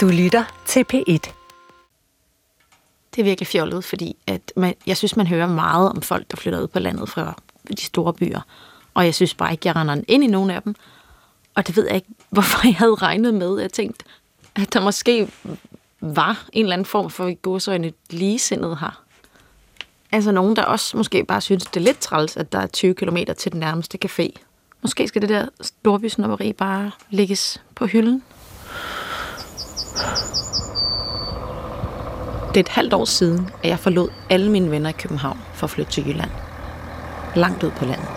Du lytter til P1. Det er virkelig fjollet, fordi at man, jeg synes, man hører meget om folk, der flytter ud på landet fra de store byer. Og jeg synes bare ikke, jeg render ind i nogen af dem. Og det ved jeg ikke, hvorfor jeg havde regnet med. Jeg tænkte, at der måske var en eller anden form for godsøjne ligesindet her. Altså nogen, der også måske bare synes, det er lidt træls, at der er 20 km til den nærmeste café. Måske skal det der storbysnopperi bare lægges på hylden. Det er et halvt år siden, at jeg forlod alle mine venner i København for at flytte til Jylland. Langt ud på landet.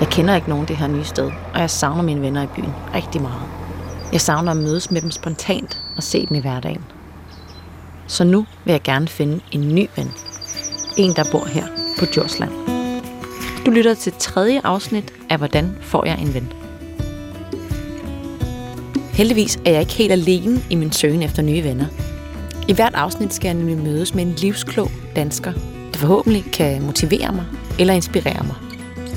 Jeg kender ikke nogen det her nye sted, og jeg savner mine venner i byen rigtig meget. Jeg savner at mødes med dem spontant og se dem i hverdagen. Så nu vil jeg gerne finde en ny ven. En, der bor her på Djursland. Du lytter til tredje afsnit af Hvordan får jeg en ven? Heldigvis er jeg ikke helt alene i min søgen efter nye venner. I hvert afsnit skal jeg nemlig mødes med en livsklog dansker, der forhåbentlig kan motivere mig eller inspirere mig.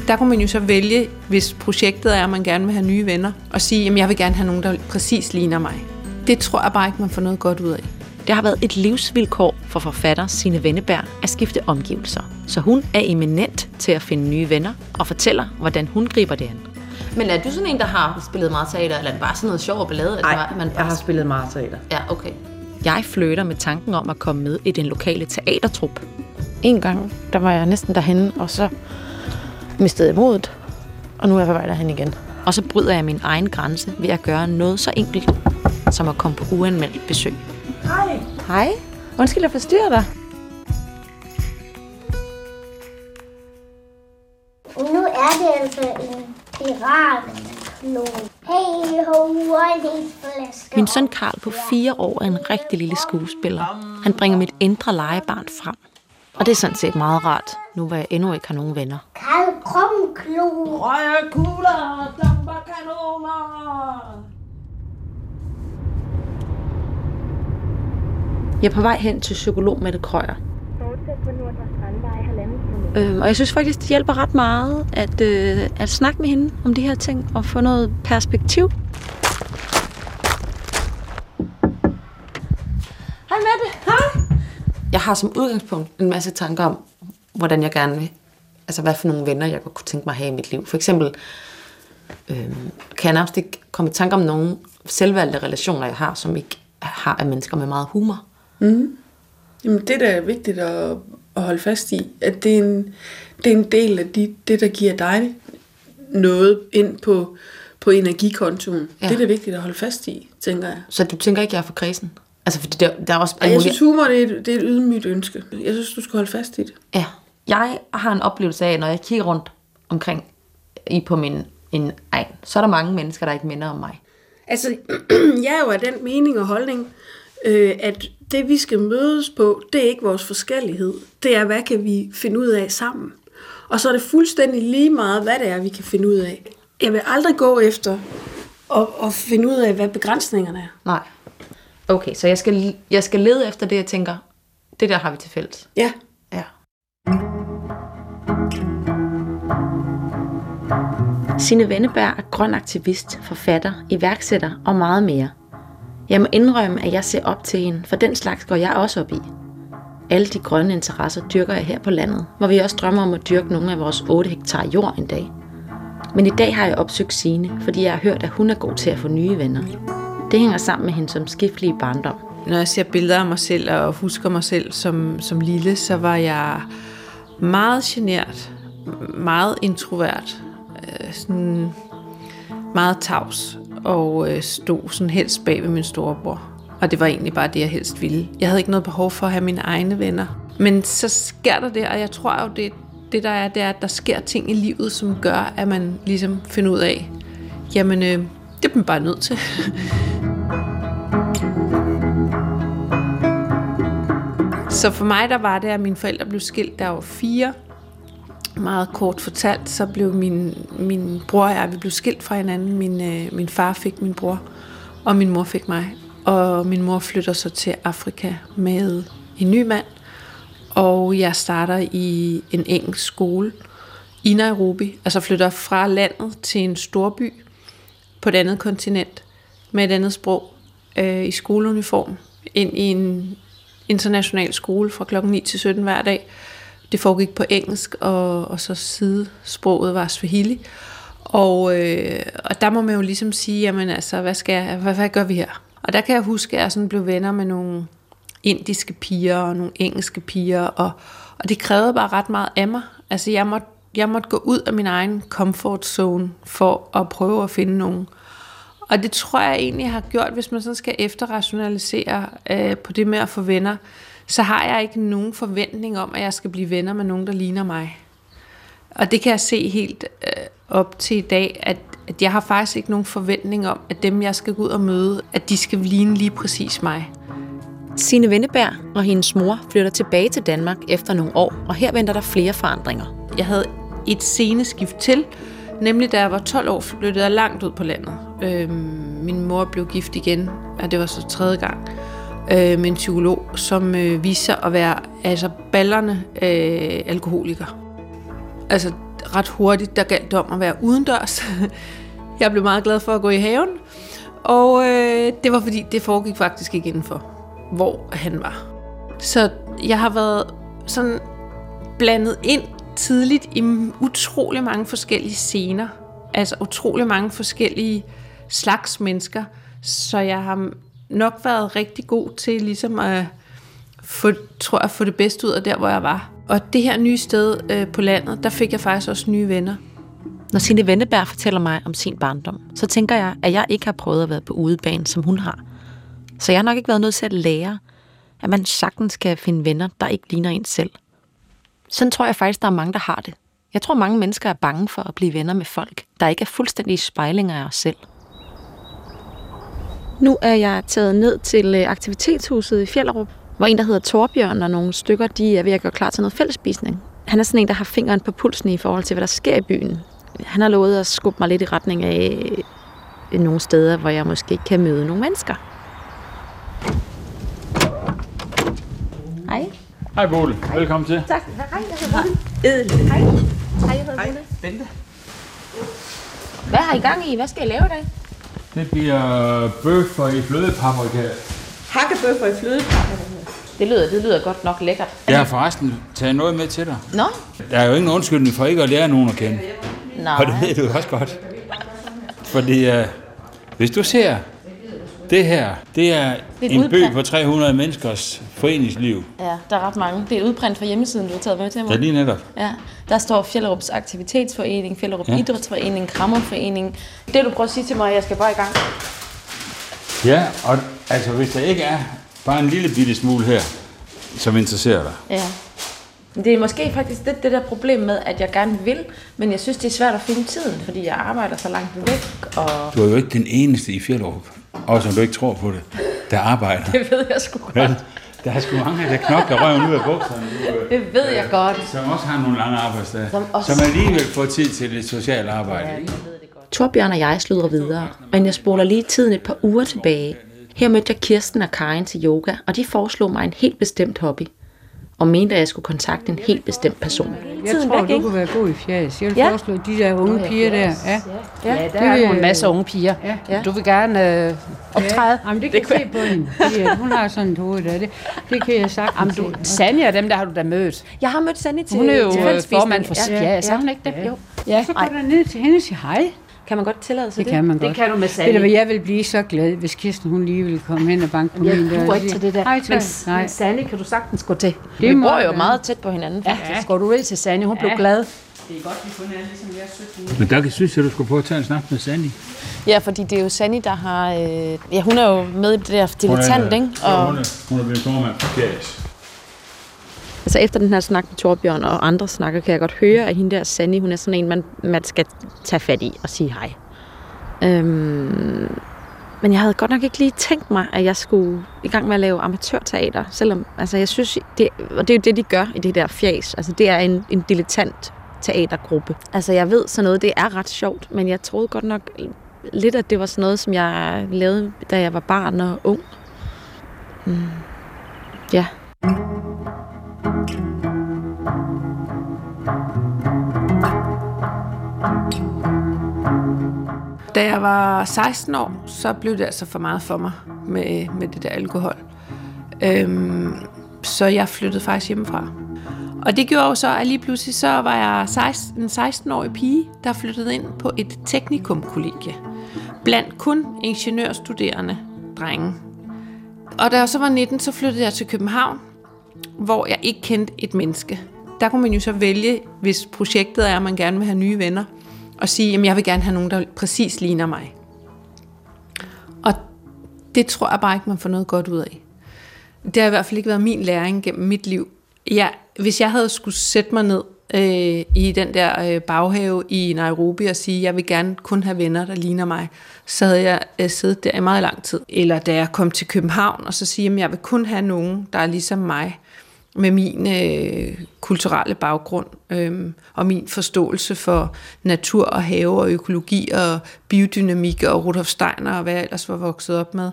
Der kunne man jo så vælge, hvis projektet er, at man gerne vil have nye venner, og sige, at jeg vil gerne have nogen, der præcis ligner mig. Det tror jeg bare ikke, man får noget godt ud af. Det har været et livsvilkår for forfatter Sine Venneberg at skifte omgivelser, så hun er eminent til at finde nye venner og fortæller, hvordan hun griber det an. Men er du sådan en, der har spillet meget teater, eller er det bare sådan noget sjov og ballade? Nej, man bare... jeg har spillet meget teater. Ja, okay. Jeg flytter med tanken om at komme med i den lokale teatertrup. En gang, der var jeg næsten derhen, og så mistede jeg modet, og nu er jeg på vej derhen igen. Og så bryder jeg min egen grænse ved at gøre noget så enkelt, som at komme på uanmeldt besøg. Hej. Hej. Undskyld, jeg forstyrrer dig. Nu er det altså en Min søn Karl på fire år er en rigtig lille skuespiller. Han bringer mit indre legebarn frem. Og det er sådan set meget rart, nu hvor jeg endnu ikke har nogen venner. Karl Krumklo. Røge kugler, damper kanoner. Jeg er på vej hen til psykolog Mette Krøyer. Øhm, og jeg synes faktisk, det hjælper ret meget at, øh, at snakke med hende om de her ting og få noget perspektiv. Hej Mette. Hej. Jeg har som udgangspunkt en masse tanker om, hvordan jeg gerne vil, altså hvad for nogle venner, jeg godt kunne tænke mig at have i mit liv. For eksempel øhm, kan jeg nærmest ikke komme i tanke om nogle selvvalgte relationer, jeg har, som ikke har af mennesker med meget humor. Mm. Jamen, det der er vigtigt at, at holde fast i, at det er en, det er en del af de, det, der giver dig noget ind på, på energikontoen. Ja. Ja. Det er det vigtigt at holde fast i, tænker jeg. Så du tænker ikke, jeg er for kredsen? Altså, fordi der, der er også... Og jeg synes, humor det er, et, det er et ydmygt ønske. Jeg synes, du skal holde fast i det. Ja. Jeg har en oplevelse af, når jeg kigger rundt omkring i på min en egen, så er der mange mennesker, der ikke minder om mig. Altså, jeg er jo af den mening og holdning, øh, at det vi skal mødes på, det er ikke vores forskellighed. Det er, hvad kan vi finde ud af sammen. Og så er det fuldstændig lige meget, hvad det er, vi kan finde ud af. Jeg vil aldrig gå efter at, at finde ud af, hvad begrænsningerne er. Nej. Okay, så jeg skal, jeg skal lede efter det, jeg tænker, det der har vi til fælles. Ja, Ja. Sine Venneberg er grøn aktivist, forfatter, iværksætter og meget mere. Jeg må indrømme, at jeg ser op til hende, for den slags går jeg også op i. Alle de grønne interesser dyrker jeg her på landet, hvor vi også drømmer om at dyrke nogle af vores 8 hektar jord en dag. Men i dag har jeg opsøgt Signe, fordi jeg har hørt, at hun er god til at få nye venner. Det hænger sammen med hende som skiftlige barndom. når jeg ser billeder af mig selv og husker mig selv som, som lille, så var jeg meget genert, meget introvert, øh, sådan meget tavs og øh, stod sådan helst bag ved min storebror. Og det var egentlig bare det, jeg helst ville. Jeg havde ikke noget behov for at have mine egne venner. Men så sker der det, og jeg tror jo, det, det der er, det er, at der sker ting i livet, som gør, at man ligesom finder ud af, jamen, øh, det er man bare nødt til. Så for mig der var det, at mine forældre blev skilt, da jeg var fire. Meget kort fortalt, så blev min, min bror og jeg, vi blev skilt fra hinanden. Min, øh, min far fik min bror, og min mor fik mig. Og min mor flytter så til Afrika med en ny mand. Og jeg starter i en engelsk skole i Nairobi. Altså flytter fra landet til en storby. på et andet kontinent med et andet sprog øh, i skoleuniform ind i en international skole fra klokken 9 til 17 hver dag. Det foregik på engelsk, og, og så sidesproget var Swahili. Og, øh, og der må man jo ligesom sige, jamen altså, hvad, skal jeg, hvad, hvad gør vi her? Og der kan jeg huske, at jeg sådan blev venner med nogle indiske piger og nogle engelske piger, og, og det krævede bare ret meget af mig. Altså jeg måtte, jeg måtte gå ud af min egen comfort zone for at prøve at finde nogen. Og det tror jeg egentlig har gjort, hvis man sådan skal efterrationalisere øh, på det med at få venner, så har jeg ikke nogen forventning om, at jeg skal blive venner med nogen, der ligner mig. Og det kan jeg se helt øh, op til i dag, at, at jeg har faktisk ikke nogen forventning om, at dem, jeg skal gå ud og møde, at de skal ligne lige præcis mig. Signe Venneberg og hendes mor flytter tilbage til Danmark efter nogle år, og her venter der flere forandringer. Jeg havde et sceneskift til, nemlig da jeg var 12 år, flyttede jeg langt ud på landet. Øhm, min mor blev gift igen, og det var så tredje gang, øh, med en psykolog, som øh, viste sig at være altså ballerne øh, alkoholiker. Altså ret hurtigt, der galt det om at være udendørs. jeg blev meget glad for at gå i haven, og øh, det var fordi, det foregik faktisk ikke indenfor, hvor han var. Så jeg har været sådan blandet ind tidligt i utrolig mange forskellige scener. Altså utrolig mange forskellige slags mennesker. Så jeg har nok været rigtig god til ligesom at få, tror jeg, få det bedste ud af der, hvor jeg var. Og det her nye sted øh, på landet, der fik jeg faktisk også nye venner. Når Signe Venneberg fortæller mig om sin barndom, så tænker jeg, at jeg ikke har prøvet at være på udebane, som hun har. Så jeg har nok ikke været nødt til at lære, at man sagtens kan finde venner, der ikke ligner en selv. Sådan tror jeg faktisk, der er mange, der har det. Jeg tror, mange mennesker er bange for at blive venner med folk, der ikke er fuldstændige spejlinger af os selv. Nu er jeg taget ned til øh, aktivitetshuset i Fjellerup, hvor en, der hedder Torbjørn, og nogle stykker, de er ved at gøre klar til noget fællesspisning. Han er sådan en, der har fingeren på pulsen i forhold til, hvad der sker i byen. Han har lovet at skubbe mig lidt i retning af øh, nogle steder, hvor jeg måske kan møde nogle mennesker. Hej. Hej Bole, velkommen til. Tak. Hej, jeg hedder Edel. Hej. Hej, jeg hedder Hej. Bente. Hvad har I gang i? Hvad skal I lave i dag? Det bliver bøffer i flødepaprika. Hakkebøffer i flødepapper. Det lyder, det lyder godt nok lækkert. Jeg har forresten taget noget med til dig. Nå? Der er jo ingen undskyldning for ikke at lære nogen at kende. Nej. Og det ved du også godt. Fordi uh, hvis du ser det her, det er et en by udprint. på 300 menneskers foreningsliv. Ja, der er ret mange. Det er udprint fra hjemmesiden, du har taget med til Ja, mig. lige netop. Ja, der står Fjellerups Aktivitetsforening, Fjellerup Ja. ja. Idrætsforening, Krammerforening. Det du prøver at sige til mig, jeg skal bare i gang. Ja, og altså hvis der ikke er bare en lille bitte smule her, som interesserer dig. Ja. Det er måske faktisk det, det der problem med, at jeg gerne vil, men jeg synes, det er svært at finde tiden, fordi jeg arbejder så langt væk, og Du er jo ikke den eneste i Fjellerup, også om du ikke tror på det, der arbejder. det ved jeg sgu godt. Vel, der er sgu mange, der knokler røven ud af bukserne. øh, Det ved jeg godt. Som også har nogle lange arbejdsdage. Som også- Som alligevel får tid til lidt socialt arbejde. Torbjørn og jeg sludrer videre, men jeg spoler lige tiden et par uger tilbage. Her mødte jeg Kirsten og Karin til yoga, og de foreslog mig en helt bestemt hobby. Og mente, at jeg skulle kontakte en helt bestemt person. Jeg tror, du kunne være god i fjæs. Jeg vil Ja. ja. foreslå de der unge piger der. Ja. Ja, der Det er jo en masse unge piger. Ja. Ja. Du vil gerne øh, optræde. Jamen, det kan jeg se på hende. At hun har sådan et hoved der. Det, det kan jeg sagtens Jamen, du, se. Sanja dem, der har du da mødt. Jeg har mødt Sandy til Hun er jo til øh, formand for ja. SPIAS, er hun ikke det? Jo. Ja. Så går der ned til hende og siger hej. Kan man godt tillade sig Det kan man godt. Det kan du med Ved du Sanja. hvad, jeg vil blive så glad, hvis Kirsten hun lige ville komme hen og banke på Jeg min dør. duer og ikke til det der. Hej, Men. Nej. men Sanja kan du sagtens gå til. Det Vi må bor jo meget tæt på hinanden, Ja, faktisk. så går du ind til Sanja. Hun blev Ja. glad. Men der synes jeg, du skulle prøve at tage en snak med Sandy. Ja, fordi det er jo Sandy, der har... Øh, ja, hun er jo med i det der dilettant, ikke? Ja, Og, hun er, hun er blevet formand for KAS altså efter den her snak med Torbjørn og andre snakker, kan jeg godt høre, at hende der Sandy, hun er sådan en, man, man skal tage fat i og sige hej. Øhm, men jeg havde godt nok ikke lige tænkt mig, at jeg skulle i gang med at lave amatørteater, selvom altså jeg synes, det, og det er jo det, de gør i det der fjæs. Altså det er en, en dilettant teatergruppe. Altså jeg ved sådan noget, det er ret sjovt, men jeg troede godt nok lidt, at det var sådan noget, som jeg lavede, da jeg var barn og ung. Mm. Ja. Da jeg var 16 år, så blev det altså for meget for mig med, med det der alkohol. Øhm, så jeg flyttede faktisk hjemmefra. Og det gjorde jo så, at lige pludselig så var jeg 16, en 16-årig pige, der flyttede ind på et teknikumkollegie. Blandt kun ingeniørstuderende drenge. Og da jeg så var 19, så flyttede jeg til København, hvor jeg ikke kendte et menneske. Der kunne man jo så vælge, hvis projektet er, at man gerne vil have nye venner, og sige, at jeg vil gerne have nogen, der præcis ligner mig. Og det tror jeg bare ikke, man får noget godt ud af. Det har i hvert fald ikke været min læring gennem mit liv. Jeg, hvis jeg havde skulle sætte mig ned øh, i den der øh, baghave i Nairobi og sige, jeg vil gerne kun have venner, der ligner mig, så havde jeg øh, siddet der i meget lang tid. Eller da jeg kom til København og så sige, at jeg vil kun have nogen, der er ligesom mig, med min øh, kulturelle baggrund øh, og min forståelse for natur og have og økologi og biodynamik og Rudolf Steiner og hvad jeg ellers var vokset op med.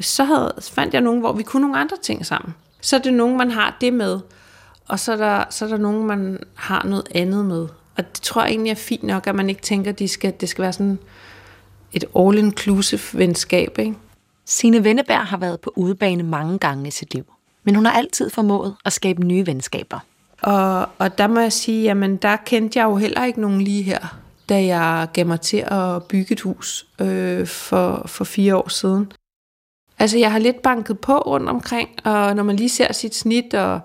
Så havde, fandt jeg nogen, hvor vi kunne nogle andre ting sammen. Så er det nogen, man har det med, og så er der, så er der nogen, man har noget andet med. Og det tror jeg egentlig er fint nok, at man ikke tænker, at de skal, det skal være sådan et all-inclusive venskab. Ikke? Signe Venneberg har været på udebane mange gange i sit liv, men hun har altid formået at skabe nye venskaber. Og, og der må jeg sige, jamen der kendte jeg jo heller ikke nogen lige her, da jeg gav mig til at bygge et hus øh, for, for fire år siden. Altså jeg har lidt banket på rundt omkring, og når man lige ser sit snit, og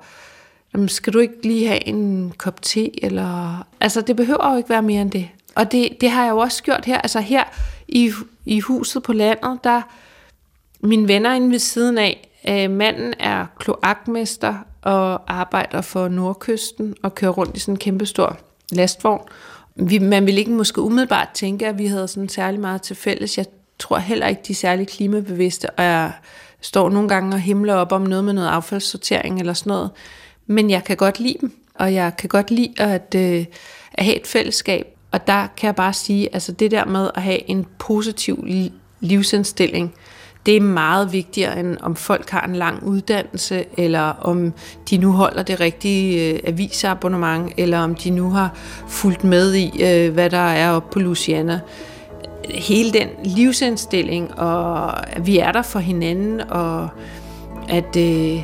jamen, skal du ikke lige have en kop te, eller... Altså det behøver jo ikke være mere end det. Og det, det har jeg jo også gjort her. Altså her i, i huset på landet, der mine venner inde ved siden af, øh, manden er kloakmester og arbejder for Nordkysten og kører rundt i sådan en kæmpestor lastvogn. Vi, man ville ikke måske umiddelbart tænke, at vi havde sådan særlig meget til fælles. Jeg tror heller ikke, de er særlig klimabevidste, og jeg står nogle gange og himler op om noget med noget affaldssortering eller sådan noget. Men jeg kan godt lide dem, og jeg kan godt lide at, øh, at have et fællesskab. Og der kan jeg bare sige, altså det der med at have en positiv livsindstilling, det er meget vigtigere, end om folk har en lang uddannelse, eller om de nu holder det rigtige øh, avisabonnement, eller om de nu har fulgt med i, øh, hvad der er oppe på Luciana. Hele den livsindstilling, og at vi er der for hinanden, og at, øh,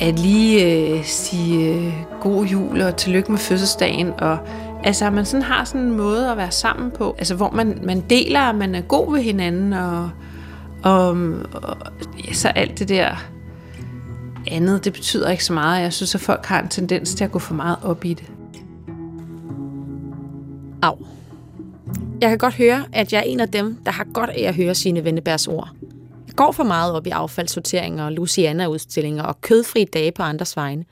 at lige øh, sige øh, god jul og tillykke med fødselsdagen, og Altså, at man sådan har sådan en måde at være sammen på, altså hvor man, man deler, og man er god ved hinanden, og, og, og ja, så alt det der andet, det betyder ikke så meget. Jeg synes, at folk har en tendens til at gå for meget op i det. Au. Jeg kan godt høre, at jeg er en af dem, der har godt af at høre sine Vennebergs ord. Jeg går for meget op i affaldssorteringer og Luciana-udstillinger og kødfri dage på andres vegne.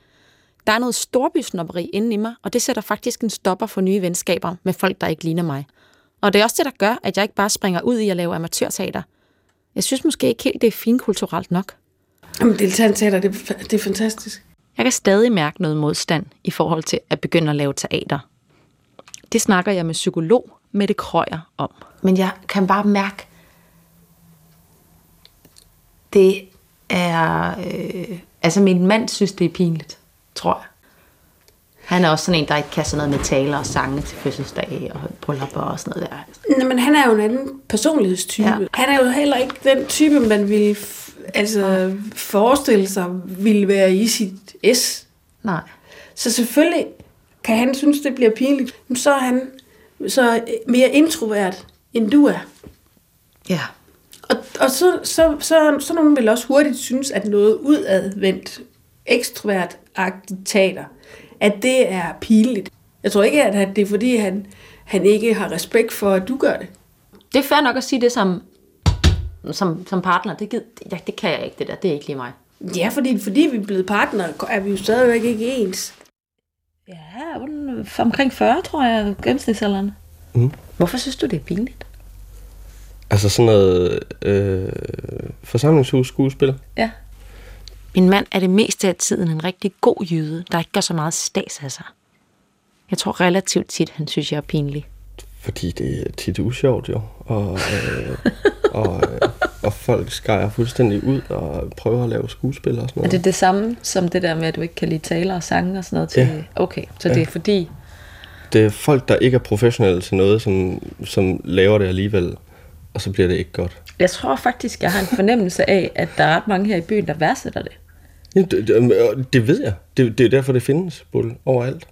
Der er noget storbysnopperi inde i mig, og det sætter faktisk en stopper for nye venskaber med folk, der ikke ligner mig. Og det er også det, der gør, at jeg ikke bare springer ud i at lave amatørteater. Jeg synes måske ikke helt, det er finkulturelt nok. Jamen, deltagerteater, det, det er fantastisk. Jeg kan stadig mærke noget modstand i forhold til at begynde at lave teater. Det snakker jeg med psykolog Mette Krøyer om. Men jeg kan bare mærke, det er... Øh, altså, min mand synes, det er pinligt, tror jeg. Han er også sådan en, der ikke kan sådan noget med taler og sange til fødselsdage og bryllupper og sådan noget der. Nej, men han er jo en anden personlighedstype. Ja. Han er jo heller ikke den type, man ville altså, forestille sig ville være i sit S. Nej. Så selvfølgelig kan han synes, det bliver pinligt. Så er han så mere introvert, end du er. Ja. Og, så, så, så, så nogen vil også hurtigt synes, at noget udadvendt, ekstrovert-agtigt teater, at det er pinligt. Jeg tror ikke, at det er fordi, han, han ikke har respekt for, at du gør det. Det er fair nok at sige det som, som, som partner. Det, gid, ja, det kan jeg ikke, det der. Det er ikke lige mig. Ja, fordi, fordi vi er blevet partnere, er vi jo stadigvæk ikke ens. Ja, omkring 40, tror jeg, gennemsnitsalderen. Mm. Hvorfor synes du, det er pinligt? Altså sådan noget øh, forsamlingshus skuespil. Ja. Min mand er det meste af tiden en rigtig god jyde, der ikke gør så meget stas af sig. Jeg tror relativt tit, han synes, jeg er pinlig. Fordi det er tit usjovt jo. Og, øh, og, øh, og folk skærer fuldstændig ud og prøver at lave skuespil og sådan noget. Er det det samme som det der med, at du ikke kan lide taler og sange og sådan noget? Til... Ja. Okay, så Ja. det er fordi... Det er folk, der ikke er professionelle til noget, som, som laver det alligevel. Og så bliver det ikke godt. Jeg tror faktisk, jeg har en fornemmelse af, at der er ret mange her i byen, der værdsætter det. Jamen, det, det, det ved jeg. Det, det er derfor, det findes, Bull, overalt.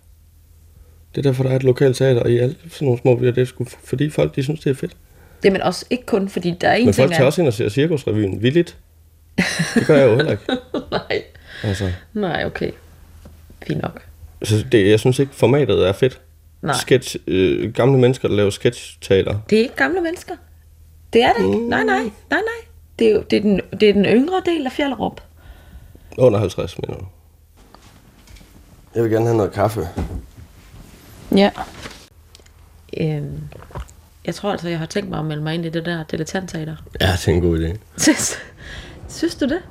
Det er derfor, der er et lokalt teater i alle sådan nogle små byer. Det er sgu, fordi folk, de synes, det er fedt. Det men også ikke kun, fordi der er en Men ting, folk tager også ind og ser cirkusrevyen villigt. Det gør jeg jo heller ikke. Nej, Altså, nej, okay. Fint nok. så det, jeg synes ikke, formatet er fedt. Nej. Sketch, øh, gamle mennesker, der laver sketch-teater. Det er ikke gamle mennesker. Det er det ikke. Nej, nej, nej, nej. Det er, jo, det er, den, det er den yngre del af Fjellerup. Under 50 minutter. Jeg vil gerne have noget kaffe. Ja. Øhm, jeg tror altså, jeg har tænkt mig at melde mig ind i det der dilettantteater. Ja, det er en god idé. Synes, synes du det?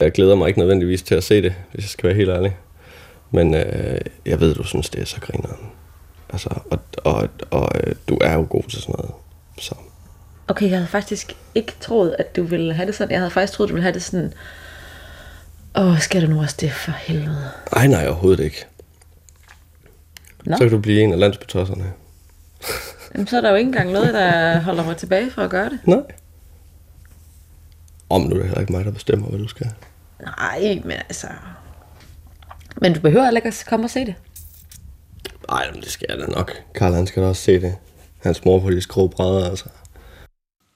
Jeg glæder mig ikke nødvendigvis til at se det, hvis jeg skal være helt ærlig. Men øh, jeg ved, du synes, det er så grineren. Altså, og, og, og øh, du er jo god til sådan noget. Så. Okay, jeg havde faktisk ikke troet, at du ville have det sådan. Jeg havde faktisk troet, du ville have det sådan... Åh, skal du nu også det for helvede? Ej, nej, overhovedet ikke. Nå. Så kan du blive en af landsbetosserne. Jamen, så er der jo ikke engang noget, der holder mig tilbage for at gøre det. Nej. Om nu er det heller ikke mig, der bestemmer, hvad du skal. Nej, men altså... Men du behøver heller ikke at komme og se det. Nej, men det skal jeg da nok. Karl, han skal da også se det. Hans mor på de skrå brædder, altså.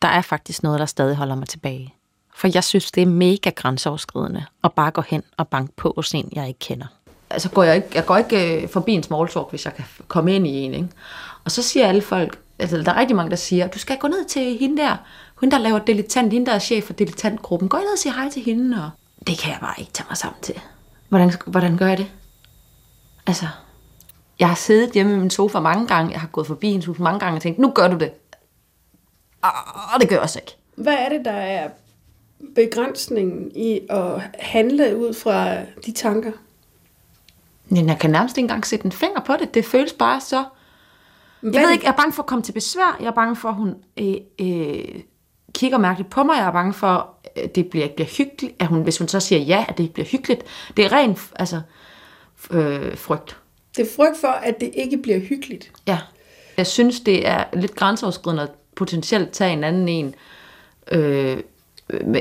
Der er faktisk noget, der stadig holder mig tilbage. For jeg synes, det er mega grænseoverskridende at bare gå hen og banke på hos en, jeg ikke kender. Altså går jeg, ikke, jeg går ikke øh, forbi en small talk, hvis jeg kan komme ind i en. Ikke? Og så siger alle folk, altså der er rigtig mange, der siger, du skal gå ned til hende der, hun der laver dilettant, hende der er chef for dilettantgruppen. Gå ned og sig hej til hende. Og det kan jeg bare ikke tage mig sammen til. Hvordan, hvordan gør jeg det? Altså, jeg har siddet hjemme i min sofa mange gange, jeg har gået forbi hendes hus mange gange og tænkt, nu gør du det. Og det gør jeg også ikke. Hvad er det, der er begrænsningen i at handle ud fra de tanker? Men jeg kan nærmest ikke engang sætte en finger på det. Det føles bare så... Jeg Hvad er ved ikke, jeg er bange for at komme til besvær. Jeg er bange for, at hun øh, øh, kigger mærkeligt på mig. Jeg er bange for, at det bliver, bliver hyggeligt. At hun, hvis hun så siger ja, at det bliver hyggeligt. Det er ren altså, øh, frygt. Det er frygt for, at det ikke bliver hyggeligt. Ja. Jeg synes, det er lidt grænseoverskridende at potentielt tage en anden en øh,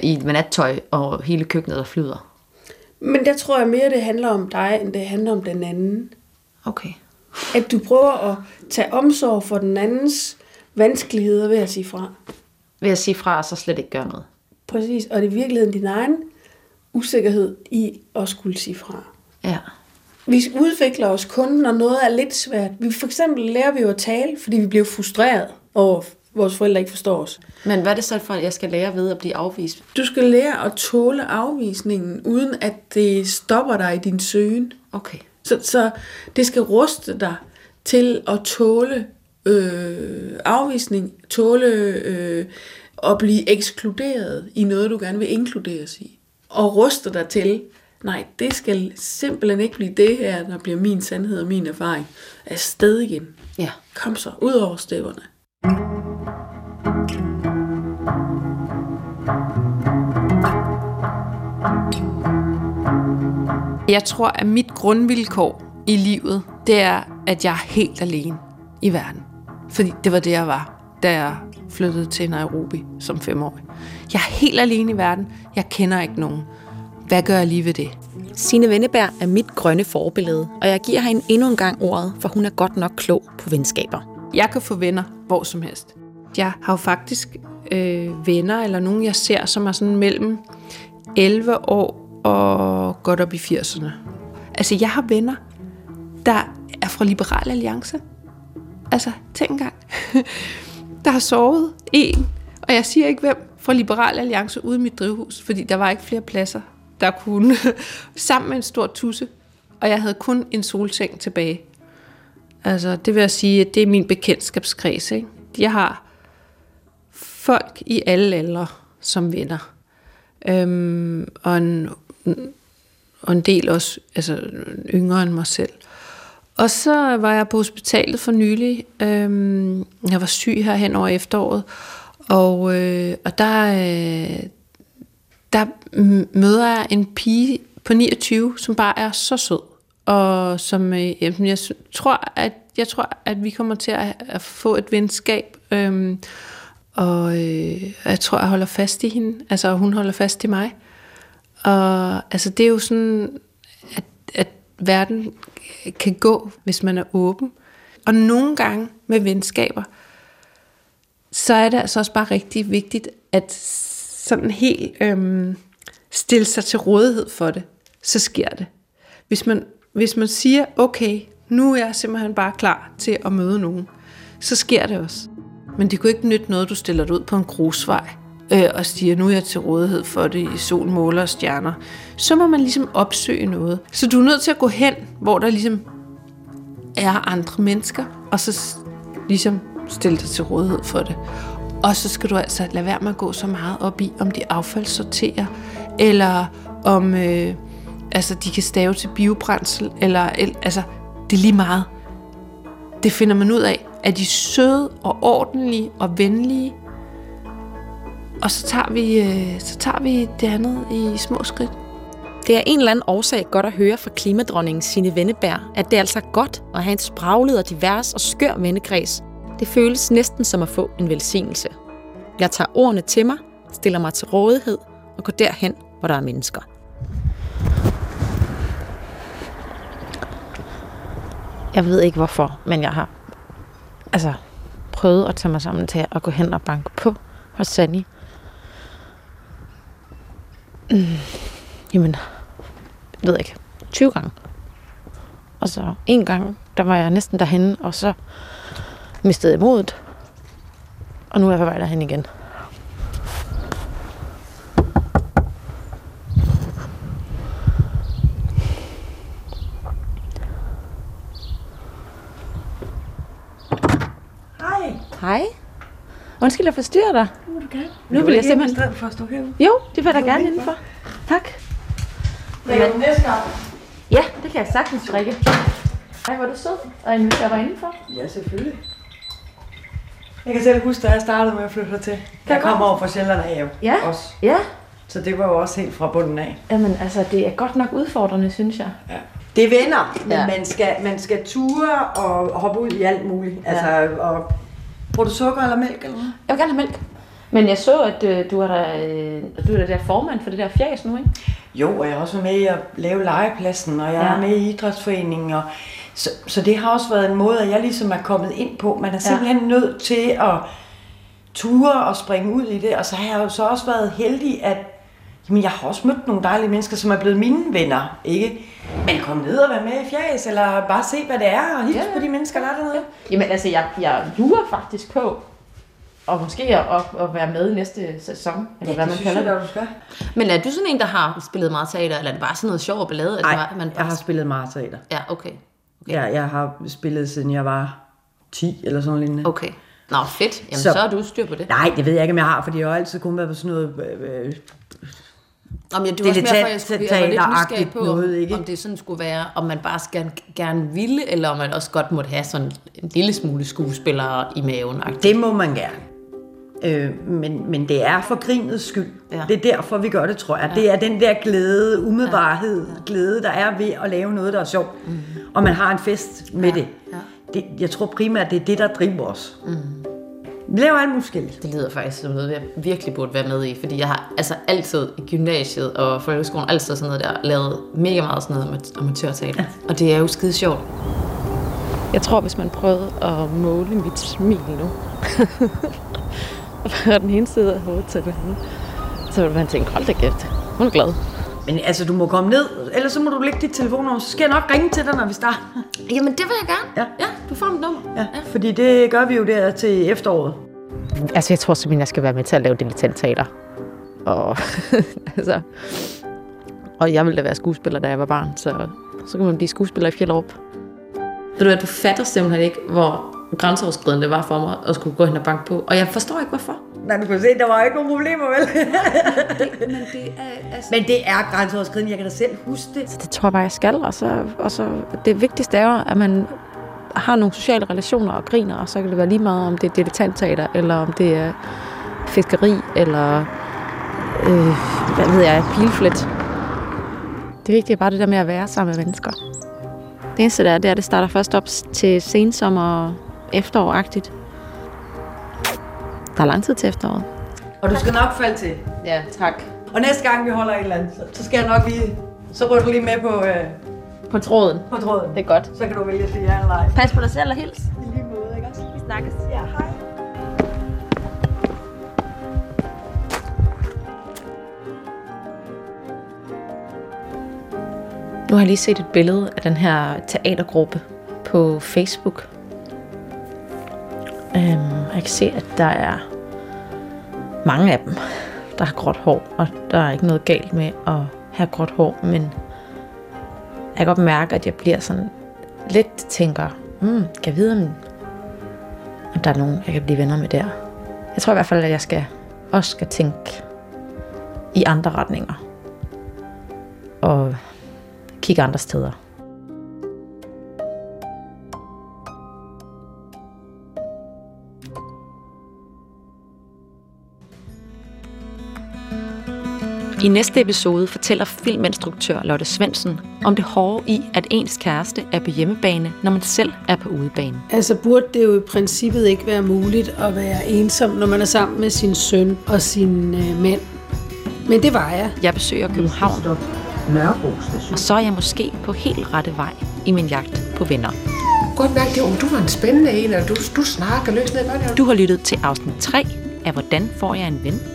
i med nattøj og hele køkkenet, der flyder. Men der tror jeg mere, det handler om dig, end det handler om den anden. Okay. At du prøver at tage omsorg for den andens vanskeligheder ved at sige fra. Vil jeg sige fra, og så slet ikke gøre noget. Præcis, og det er i virkeligheden din egen usikkerhed i at skulle sige fra. Ja. Vi udvikler os kun, når noget er lidt svært. Vi for eksempel lærer vi jo at tale, fordi vi bliver frustreret over, at vores forældre ikke forstår os. Men hvad er det så for, at jeg skal lære ved at blive afvist? Du skal lære at tåle afvisningen, uden at det stopper dig i din søgen. Okay. Så, så det skal ruste dig til at tåle øh, afvisning, tåle øh, at blive ekskluderet i noget, du gerne vil inkluderes i. Og ruste dig til, nej, det skal simpelthen ikke blive det her, der bliver min sandhed og min erfaring. Afsted igen. Ja. Kom så, ud over stepperne. Jeg tror, at mit grundvilkår i livet, det er, at jeg er helt alene i verden. Fordi det var det, jeg var, da jeg flyttede til Nairobi som femårig. Jeg er helt alene i verden. Jeg kender ikke nogen. Hvad gør jeg lige ved det? Signe Venneberg er mit grønne forbillede, og jeg giver hende endnu en gang ordet, for hun er godt nok klog på venskaber. Jeg kan få venner hvor som helst. Jeg har jo faktisk øh, venner, eller nogen, jeg ser, som er sådan mellem 11 år og godt op i 80'erne. Altså, jeg har venner, der er fra Liberal Alliance. Altså, tænk engang. der har sovet en, og jeg siger ikke hvem, fra Liberal Alliance ude i mit drivhus, fordi der var ikke flere pladser, der kunne, sammen med en stor tusse, og jeg havde kun en solseng tilbage. Altså, det vil jeg sige, at det er min bekendtskabskreds. Ikke? Jeg har folk i alle aldre som venner. Øhm, og, en, og en del også altså, yngre end mig selv. Og så var jeg på hospitalet for nylig. Øhm, jeg var syg her hen over efteråret. Og, øh, og der, øh, der møder jeg en pige på 29, som bare er så sød. Og som øh, jeg tror, at jeg tror, at vi kommer til at, at få et venskab. Øhm, Og øh, jeg tror, jeg holder fast i hende. Altså, og hun holder fast i mig. Og altså, det er jo sådan, at, at verden kan gå, hvis man er åben. Og nogle gange med venskaber, så er det altså også bare rigtig vigtigt, at sådan helt øhm, stille sig til rådighed for det, så sker det. Hvis man, hvis man siger, okay, nu er jeg simpelthen bare klar til at møde nogen, så sker det også. Men det kunne ikke nytte noget, du stiller dig ud på en grusvej øh, og siger, nu er jeg til rådighed for det i sol, måler og stjerner. Så må man ligesom opsøge noget. Så du er nødt til at gå hen, hvor der ligesom er andre mennesker, og så ligesom stille dig til rådighed for det. Og så skal du altså lade være med at gå så meget op i, om de affaldssorterer, eller om øh, altså, de kan stave til biobrændsel, eller altså, det er lige meget. Det finder man ud af. Er de søde og ordentlige og venlige? Og så tager vi, øh, så tager vi det andet i små skridt. Det er en eller anden årsag godt at høre fra klimadronningen Sine Venneberg, at det er altså godt at have en spraglet og divers og skør vennekreds. Det føles næsten som at få en velsignelse. Jeg tager ordene til mig, stiller mig til rådighed og går derhen, hvor der er mennesker. Jeg ved ikke hvorfor, men jeg har altså, prøvet at tage mig sammen til at gå hen og banke på hos Sandy. Mm, jamen, jeg ved ikke, 20 gange. Og så en gang, der var jeg næsten derhen, og så mistede modet. Og nu er jeg på vej derhen igen. Hej. Hej. Undskyld, jeg forstyrrer dig. Nu du gerne. Nu vil jeg simpelthen... stedet for at stå herude. Jo, det vil jeg da gerne indenfor. Tak. Drikker du næste gang? Ja, det kan jeg sagtens drikke. Ej, hvor er du sød. Og inviterer dig indenfor. Ja, selvfølgelig. Jeg kan selv huske, da jeg startede med at flytte hertil. Jeg kom over fra Sjælland af jo. Ja. Også. Ja. Så det var jo også helt fra bunden af. Jamen, altså, det er godt nok udfordrende, synes jeg. Det vender, men Ja. ja. man, skal, man skal ture og hoppe ud i alt muligt. Altså, og, bruger du sukker eller mælk eller? Jeg vil gerne have mælk. Men jeg så, at øh, du er der, øh, du er der, formand for det der fjæs nu, ikke? Jo, og jeg har også været med i at lave legepladsen, og jeg Ja. ja. er med i idrætsforeningen. Og, så, så det har også været en måde, at jeg ligesom er kommet ind på. Man er simpelthen ja. nødt til at ture og springe ud i det. Og så har jeg jo så også været heldig, at jamen, jeg har også mødt nogle dejlige mennesker, som er blevet mine venner. Ikke? Men kom ned og være med i fjæs, eller bare se, hvad det er, og hils Ja. ja. på de mennesker, der er dernede. Jamen, altså, jeg, jeg lurer faktisk på, og måske at, at, at være med i næste sæson, eller hvad man kalder det. du skal. Men er du sådan en, der har spillet meget teater, eller er det bare sådan noget sjov og ballade? Nej, man jeg har spillet meget teater. Ja, okay. Ja, jeg har spillet, siden jeg var 10 eller sådan noget. Okay. Nå, fedt. Jamen, så, Så- er du styr på det. Nej, det ved jeg ikke, om jeg har, fordi jeg har altid kun været på sådan noget... Øh, øh, Om jeg, det var er også mere for, jeg skulle var lidt nysgerrig på, noget, ikke? om det sådan skulle være, om man bare skal, gerne ville, eller om man også godt måtte have sådan en lille smule skuespillere i maven. det må man gerne. Øh, men, men det er for grinets skyld. Ja. Ja. Det er derfor, vi gør det, tror jeg. Ja. Det er den der glæde, umiddelbarhed, ja. glæde, der er ved at lave noget, der er sjovt. Mm. Og man har en fest med ja. det. Ja. det. Jeg tror primært, det er det, der driver os. Mm. Vi laver alt muligt. Det lyder faktisk som noget, jeg virkelig burde være med i, fordi jeg har altså altid i gymnasiet og folkeskolen, altid sådan noget der, lavet mega meget sådan noget amat- amatørteater. Ja. Og det er jo skide sjovt. Jeg tror, hvis man prøvede at måle mit smil nu, og den ene side af hovedet til den anden, så ville man tænke, hold da kæft, hun er glad. Men altså, du må komme ned, ellers så må du lægge dit telefonnummer, så skal jeg nok ringe til dig, når vi starter. Jamen, det vil jeg gerne. Ja. ja du får mit nummer. Ja, fordi det gør vi jo der til efteråret. Altså, jeg tror simpelthen, jeg skal være med til at lave dilettantteater. Og, altså, og jeg ville da være skuespiller, da jeg var barn, så, så kan man blive skuespiller i Fjellerup. Ved du hvad, du fatter simpelthen ikke, hvor grænseoverskridende det var for mig at skulle gå hen og banke på. Og jeg forstår ikke, hvorfor. Nej, du kan se, der var ikke nogen problemer, vel? Men det er, altså, Men det er grænseoverskridende, jeg kan da selv huske det. Så det tror jeg bare, jeg skal. Og så, og så det vigtigste er jo, at man har nogle sociale relationer og griner, og så kan det være lige meget, om det er dilettantteater, eller om det er fiskeri, eller øh, hvad ved jeg, pilflet. Det vigtige er bare det der med at være sammen med mennesker. Det eneste der er, det er, at det starter først op til sensommer og efterår-agtigt. Der er lang tid til efteråret. Og du skal nok falde til. Ja, tak. Og næste gang vi holder et eller andet, så, skal jeg nok lige... Så rykker du lige med på, øh, På tråden. på tråden. Det er godt. Så kan du vælge at sige ja eller nej. Pas på dig selv og hils. I lige måde, ikke også? Vi snakkes. Ja, hej. Nu har jeg lige set et billede af den her teatergruppe på Facebook. Jeg kan se, at der er mange af dem, der har gråt hår, og der er ikke noget galt med at have gråt hår, men jeg kan godt mærke, at jeg bliver sådan lidt tænker, hmm, kan jeg vide, om, om der er nogen, jeg kan blive venner med der. Jeg tror i hvert fald, at jeg skal, også skal tænke i andre retninger. Og kigge andre steder. I næste episode fortæller filminstruktør Lotte Svendsen om det hårde i, at ens kæreste er på hjemmebane, når man selv er på udebane. Altså burde det jo i princippet ikke være muligt at være ensom, når man er sammen med sin søn og sin øh, mænd. Men det var jeg. Jeg besøger København, Nørrebro station. og så er jeg måske på helt rette vej i min jagt på venner. Godt mærke, det, om du var en spændende en, og du, du snakker løs ned. Du har lyttet til afsnit 3 af Hvordan får jeg en ven?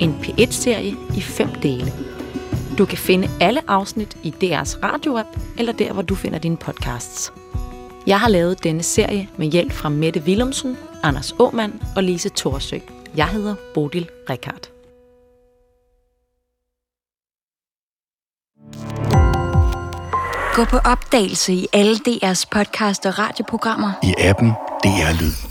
En P1-serie i fem dele. Du kan finde alle afsnit i DR's radioapp, eller der, hvor du finder dine podcasts. Jeg har lavet denne serie med hjælp fra Mette Willumsen, Anders Åmand og Lise Thorsø. Jeg hedder Bodil Rikard. Gå på opdagelse i alle DR's podcast og radioprogrammer. I appen DR Lyd.